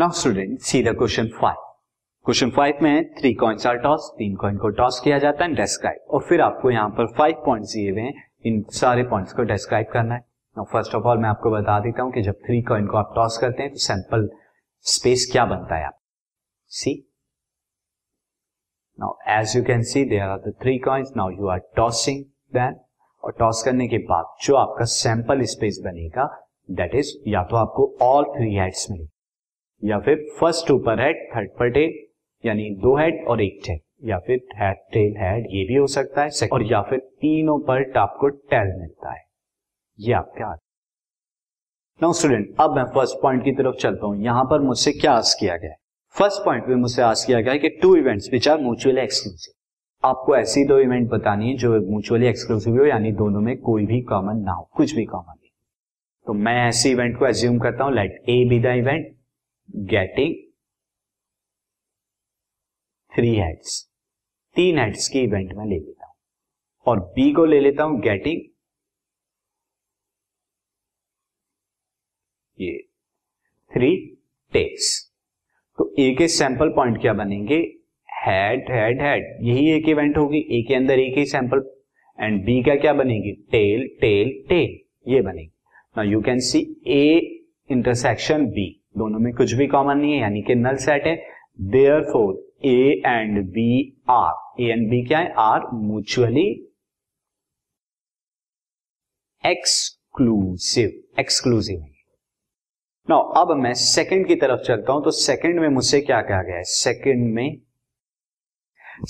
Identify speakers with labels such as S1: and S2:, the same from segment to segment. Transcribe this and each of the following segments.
S1: Now student see the question five question five में three coins are toss तीन coin को toss किया जाता है डेस्क्राइब और फिर आपको यहाँ पर फाइव पॉइंट्स दिए हुए हैं, इन सारे पॉइंट्स को डिस्क्राइब करना है. नाउ फ़र्स्ट ऑफ़ ऑल मैं आपको बता देता हूँ कि जब थ्री कॉइन को आप टॉस करते हैं तो सैंपल स्पेस क्या बनता है आप see now as you can see there are the three coins now you are tossing then और टॉस करने के बाद जो आपका सैंपल स्पेस बनेगा दैट इज़ या तो आपको ऑल थ्री हेड्स मिलेगी. या फिर फ़र्स्ट ऊपर हेड थर्ड पर टेल यानी दो हेड और एक टेल या फिर हेड टेल हेड ये भी हो सकता है। और या फिर तीनों पर आपको टेल मिलता है। ये आपके हाथ। नाउ स्टूडेंट अब मैं फ़र्स्ट पॉइंट की तरफ़ चलता हूँ। यहाँ पर मुझसे क्या आस किया गया है? फ़र्स्ट पॉइंट में मुझसे आस किया गया है कि two events which are mutually exclusive आपको ऐसी दो इवेंट बतानी है जो म्यूचुअली एक्सक्लूसिव हो, यानी दोनों में कोई भी कॉमन ना हो, कुछ भी कॉमन नहीं। तो मैं ऐसे इवेंट को एज्यूम करता हूँ let A be the event getting three heads तीन हेड्स की इवेंट में ले लेता हूँ। और बी को ले लेता हूँ गेटिंग ये थ्री टेल्स तो ए के सैंपल पॉइंट क्या बनेंगे? हेड हेड हेड यही एक इवेंट होगी। ए के अंदर एक ही सैंपल एंड बी का क्या बनेगी? टेल टेल टेल ये बनेगी। Now you can see A intersection B दोनों में कुछ भी कॉमन नहीं है, यानी कि नल सेट है। Therefore A and B are A and B क्या है? Are mutually exclusive exclusive now अब मैं सेकंड की तरफ़ चलता हूँ तो सेकंड में मुझसे क्या कहा गया है? सेकंड में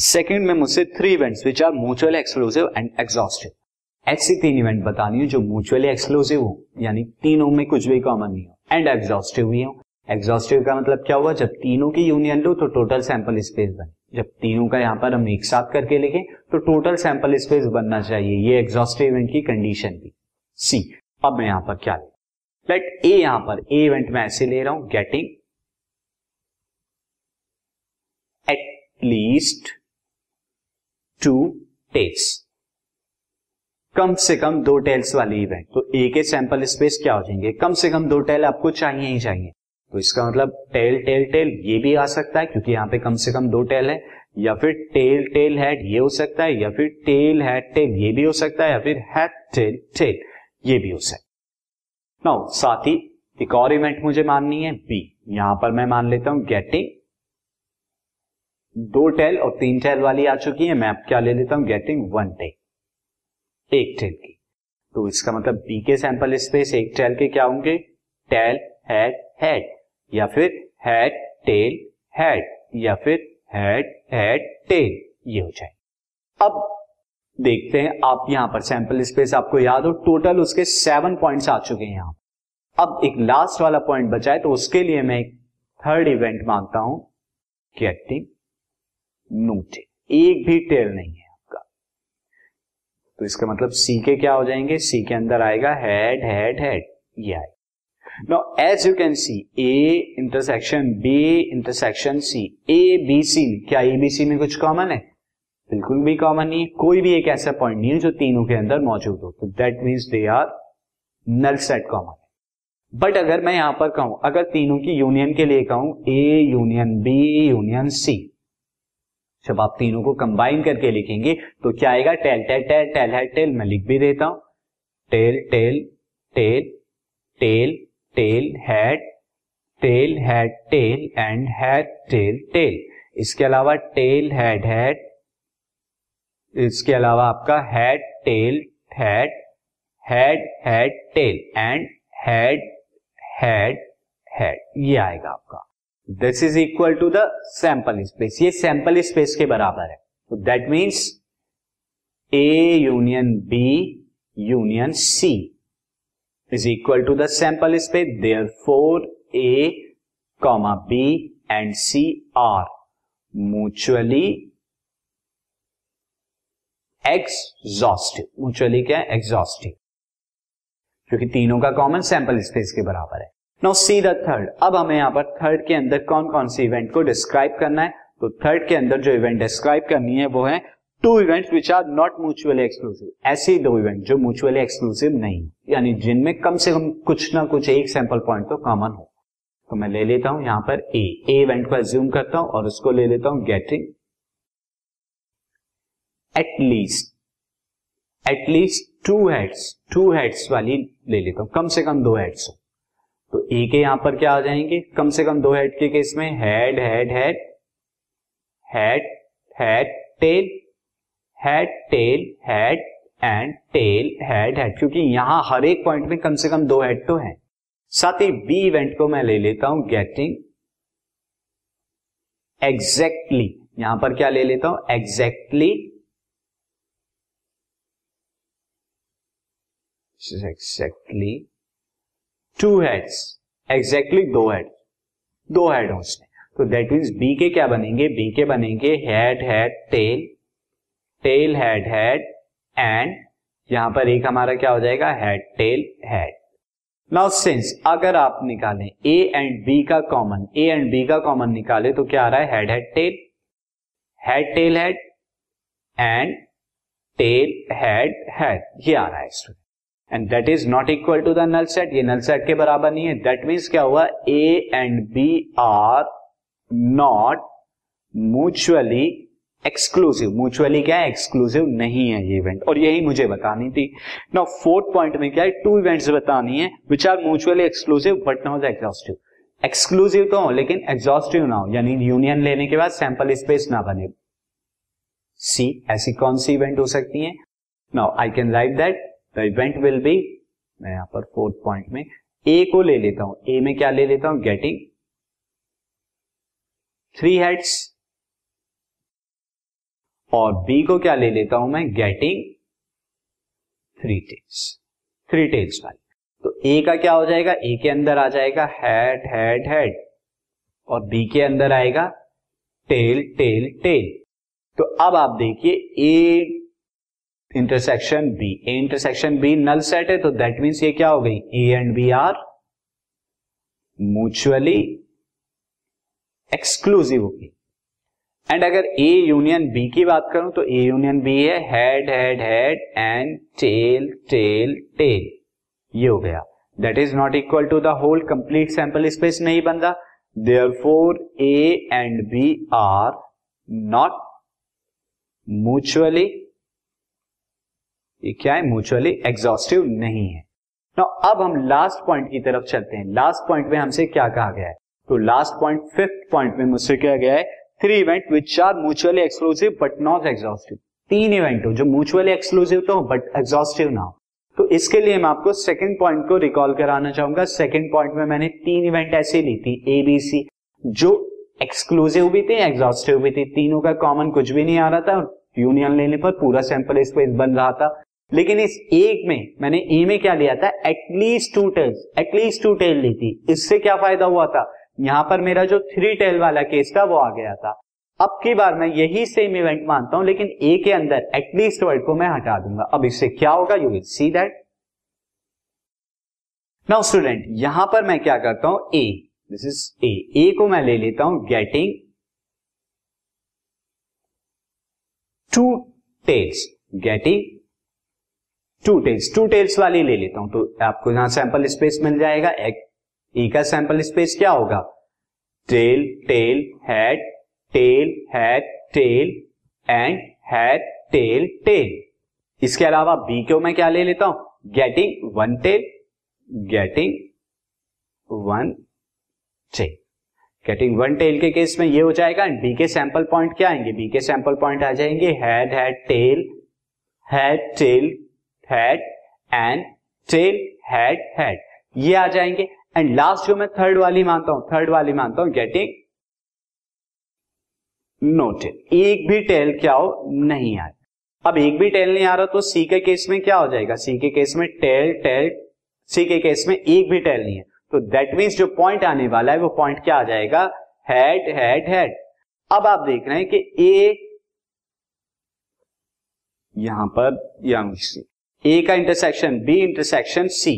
S1: सेकंड में मुझसे three events which are mutual exclusive and exhaustive ऐसी तीन इवेंट बतानी है जो म्यूचुअली एक्सक्लूसिव हो, यानी तीनों में कुछ भी कॉमन नहीं हो। एंड एग्जॉस्टिव भी हो। एग्जॉस्टिव का मतलब क्या हुआ? जब तीनों की यूनियन लो तो टोटल सैंपल स्पेस बने। जब तीनों का यहाँ पर हम एक साथ करके लिखें तो टोटल सैंपल स्पेस बनना चाहिए। ये एग्जॉस्टिव इवेंट की कंडीशन थी। सी अब मैं यहाँ पर क्या लेट ए यहाँ पर ए इवेंट में ऐसे ले रहा हूँ getting at least two tails कम से कम दो टेल्स वाली इवेंट तो ए के सैंपल स्पेस क्या हो जाएँगे? कम से कम दो टेल आपको चाहिए ही चाहिए। तो इसका मतलब टेल टेल टेल, ये भी आ सकता है, क्योंकि यहाँ पे कम से कम दो टेल है। या फिर टेल टेल हेड ये हो सकता है। या फिर टेल हेड टेल ये भी हो सकता है। या फिर हेड टेल टेल ये भी हो सकता है। नाउ साथ ही एक और इवेंट मुझे माननी है। बी यहाँ पर मैं मान लेता हूँ गेटिंग दो टेल और तीन टेल वाली आ चुकी है। मैं अब क्या ले लेता हूँ? गेटिंग वन टेल एक टेल की। तो इसका मतलब बी के सैंपल स्पेस एक टेल के क्या होंगे? टेल हेड हेड या फिर हेड टेल हेड या फिर हेड हेड टेल ये हो जाए अब देखते हैं, आप यहाँ पर सैंपल स्पेस आपको याद हो टोटल उसके सेवन पॉइंट्स आ चुके हैं यहाँ। अब एक लास्ट वाला पॉइंट बचा है तो उसके लिए मैं एक थर्ड इवेंट माँगता हूँ। गेटिंग नो टेल एक भी टेल नहीं है। तो इसका मतलब सी के क्या हो जाएँगे? सी के अंदर आएगा हेड हेड हेड ये आएगा। Now as you can see A intersection B intersection C A B C में, क्या ए बी सी में कुछ कॉमन है? बिल्कुल भी कॉमन नहीं है। कोई भी एक ऐसा पॉइंट नहीं है जो तीनों के अंदर मौजूद हो। तो that means they are null set common but अगर मैं यहाँ पर कहूँ, अगर तीनों की यूनियन के लिए कहूँ A union B union C जब आप तीनों को कंबाइन करके लिखेंगे तो क्या आएगा? टेल टेल टेल टेल है टेल मैं लिख भी देता हूँ। Tail tail tail tail tail head tail head tail and head tail tail इसके अलावा टेल हैड हैड इसके अलावा आपका head tail head head head tail and head head head ये आएगा आपका। This is equal to the sample space ये sample space के बराबर है। तो that means A union B union C is equal to the sample space therefore A comma B and C are mutually exhaustive mutually क्या? है exhaustive क्योंकि तीनों का कॉमन सैंपल स्पेस के बराबर है। नाउ सी द थर्ड अब हमें यहाँ पर थर्ड के अंदर कौन कौन से इवेंट को डिस्क्राइब करना है? तो थर्ड के अंदर जो इवेंट डिस्क्राइब करनी है वो है two events which are not mutually exclusive ऐसे दो इवेंट जो म्यूचुअली एक्सक्लूसिव नहीं। यानी जिनमें कम से कम कुछ ना कुछ एक सैंपल पॉइंट तो कॉमन हो। तो मैं ले लेता हूँ यहाँ पर ए ए इवेंट को एज्यूम करता हूँ और उसको ले लेता हूँ getting at least at least two heads two heads वाली ले लेता हूँ। कम से कम दो हेड्स हो। तो ए के यहाँ पर क्या आ जाएँगे? कम से कम दो हेड के केस में head head head head head tail head tail head and tail head head क्योंकि यहाँ हर एक पॉइंट में कम से कम दो हेड तो है। साथ ही बी इवेंट को मैं ले लेता हूँ गेटिंग एग्जैक्टली यहाँ पर क्या ले लेता हूँ? Exactly exactly two heads exactly दो हेड दो हेड उसमें तो दैट मीन्स बी के क्या बनेंगे? बी के बनेंगे head head tail tail head head and यहाँ पर एक हमारा क्या हो जाएगा? Head tail head now since अगर आप निकालें ए एंड बी का कॉमन ए एंड बी का कॉमन निकाले तो क्या आ रहा है? Head head tail head tail head and tail head head ये आ रहा है student and that is not equal to the null set ये नल सेट के बराबर नहीं है. दैट मीन्स क्या हुआ? A and B are not mutually exclusive mutually क्या है? एक्सक्लूसिव नहीं है ये इवेंट और यही मुझे बतानी थी. नाउ फोर्थ पॉइंट में क्या है? टू इवेंट्स बतानी है which are mutually exclusive but not exhaustive exclusive तो हो, लेकिन एग्जॉस्टिव ना हो. यानी यूनियन लेने के बाद सैंपल स्पेस ना बने. सी ऐसी कौन सी इवेंट हो सकती है? Now I can write that the event will be मैं यहाँ पर फोर्थ पॉइंट में ए को ले लेता हूँ। ए में क्या ले लेता हूँ? गेटिंग थ्री हेड्स और बी को क्या ले लेता हूँ मैं? Getting three tails three tails वाली तो ए का क्या हो जाएगा? ए के अंदर आ जाएगा हेड हेड हेड और बी के अंदर आएगा टेल टेल टेल तो अब आप देखिए A intersection B. A intersection B null set है तो दैट मीन्स ये क्या हो गई? A and B are mutually exclusive होगी। एंड अगर ए यूनियन बी की बात करूँ तो ए यूनियन बी है head head head and tail tail tail ये हो गया। That is not equal to the whole complete sample space नहीं बन रहा। Therefore A and B are not mutually ये क्या है? म्यूचुअली एग्जॉस्टिव नहीं है। तो अब हम लास्ट पॉइंट की तरफ़ चलते हैं। लास्ट पॉइंट में हमसे क्या कहा गया है? तो लास्ट पॉइंट फिफ्थ पॉइंट में मुझसे क्या गया है? Three event which are mutually exclusive but not exhaustive तीन इवेंट हो जो म्यूचुअली एक्सक्लूसिव तो बट एग्जॉस्टिव ना हो। तो इसके लिए मैं आपको सेकंड पॉइंट को रिकॉल कराना चाहूँगा। सेकंड पॉइंट में मैंने तीन इवेंट ऐसे ली थी ए बी सी जो एक्सक्लूसिव भी थे एग्जॉस्टिव भी थे। तीनों का कॉमन कुछ भी नहीं आ रहा था। यूनियन लेने पर पूरा सैंपल स्पेस बन रहा था। लेकिन इस एक में, मैंने ए में क्या लिया था? At least two tails at least two tail ली थी। इससे क्या फ़ायदा हुआ था? यहाँ पर मेरा जो थ्री टेल वाला केस था, वो आ गया था। अब की बार मैं यही सेम इवेंट मानता हूँ, लेकिन ए के अंदर एटलीस्ट वर्ड को मैं हटा दूँगा। अब इससे क्या होगा? You will see that now student यहाँ पर मैं क्या करता हूँ? ए दिस इज़ ए ए को मैं ले लेता हूँ getting two tails getting two tails two tails वाली ले लेता हूँ तो आपको यहाँ सैंपल स्पेस मिल जाएगा। एक ई का सैंपल स्पेस क्या होगा? Tail tail head tail head tail and head tail tail इसके अलावा बी को मैं क्या ले लेता हूँ? Getting one tail getting one tail getting one tail के केस में ये हो जाएगा बी के सैंपल पॉइंट क्या आएँगे? बी के सैंपल पॉइंट आ जाएँगे head head tail head tail head and tail head head ये आ जाएँगे। एंड लास्ट जो मैं थर्ड वाली मानता हूँ थर्ड वाली मानता हूँ गेटिंग नो टेल एक भी टेल क्या हो? नहीं आए। अब एक भी टेल नहीं आ रहा तो सी के केस में क्या हो जाएगा? सी के केस में टेल टेल सी के केस में एक भी टेल नहीं है। तो दैट मीन्स जो पॉइंट आने वाला है, वो पॉइंट क्या आ जाएगा? हेड हेड हेड अब आप देख रहे हैं कि ए यहाँ पर यंग सी ए का इंटरसेक्शन बी इंटरसेक्शन सी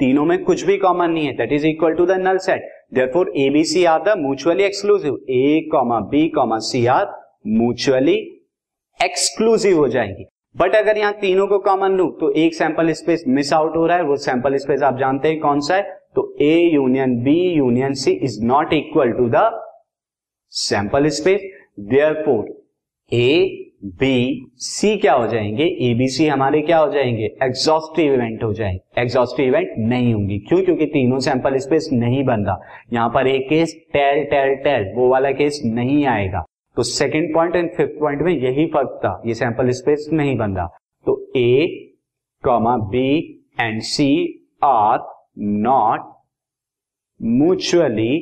S1: तीनों में कुछ भी कॉमन नहीं है. That is equal to the null set therefore A B C are the mutually exclusive A comma B comma C are mutually exclusive हो जाएँगी. बट अगर यहाँ तीनों को कॉमन लू तो एक सैंपल स्पेस मिस आउट हो रहा है. वो सैंपल स्पेस आप जानते हैं कौन सा है? तो A union B union C is not equal to the sample space therefore four A B, सी क्या हो जाएँगे? एबीसी हमारे क्या हो जाएँगे? एग्जॉस्टिव इवेंट हो जाएँगे। एग्जॉस्टिव इवेंट नहीं होंगी। क्यों? क्योंकि तीनों सैंपल स्पेस नहीं बन रहा यहाँ पर एक केस टेल टेल टेल वो वाला केस नहीं आएगा। तो second point and fifth point में यही फ़र्क था। ये सैंपल स्पेस नहीं बन रहा तो A comma B and C are not mutually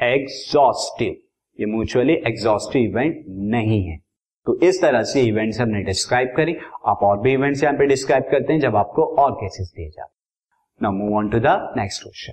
S1: exhaustive ये म्यूचुअली एग्जॉस्टिव इवेंट नहीं है। तो इस तरह से इवेंट्स हमने डिस्क्राइब करी। आप और भी इवेंट्स यहाँ पे डिस्क्राइब करते हैं जब आपको और केसेस दिए जाते now move on to the next question